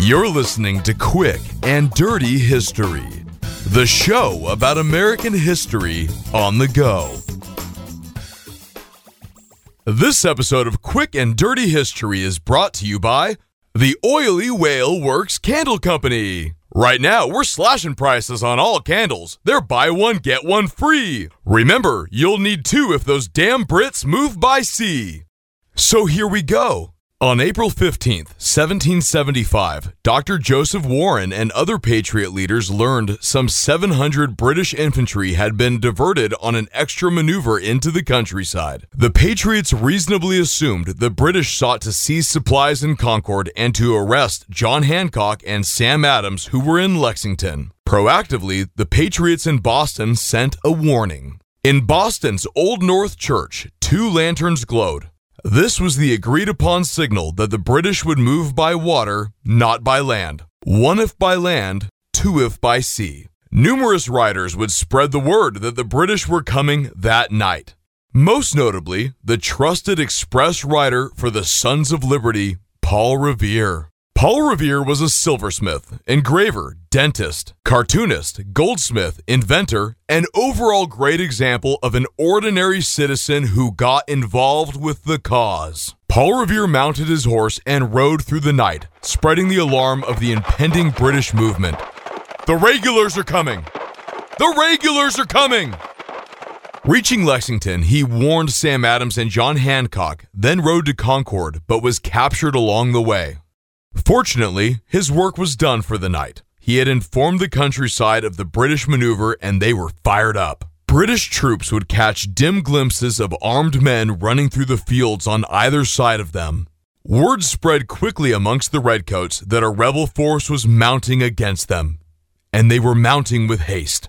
You're listening to Quick and Dirty History, the show about American history on the go. This episode of Quick and Dirty History is brought to you by the Oily Whale Works Candle Company. Right now, we're slashing prices on all candles. They're buy one, get one free. Remember, you'll need two if those damn Brits move by sea. So here we go. On April 15th, 1775, Dr. Joseph Warren and other Patriot leaders learned some 700 British infantry had been diverted on an extra maneuver into the countryside. The Patriots reasonably assumed the British sought to seize supplies in Concord and to arrest John Hancock and Sam Adams, who were in Lexington. Proactively, the Patriots in Boston sent a warning. In Boston's Old North Church, two lanterns glowed. This was the agreed upon signal that the British would move by water, not by land. One if by land, two if by sea. Numerous riders would spread the word that the British were coming that night. Most notably, the trusted express rider for the Sons of Liberty, Paul Revere. Paul Revere was a silversmith, engraver, dentist, cartoonist, goldsmith, inventor, and overall great example of an ordinary citizen who got involved with the cause. Paul Revere mounted his horse and rode through the night, spreading the alarm of the impending British movement. The regulars are coming! The regulars are coming! Reaching Lexington, he warned Sam Adams and John Hancock, then rode to Concord, but was captured along the way. Fortunately, his work was done for the night. He had informed the countryside of the British maneuver and they were fired up. British troops would catch dim glimpses of armed men running through the fields on either side of them. Word spread quickly amongst the Redcoats that a rebel force was mounting against them, and they were mounting with haste.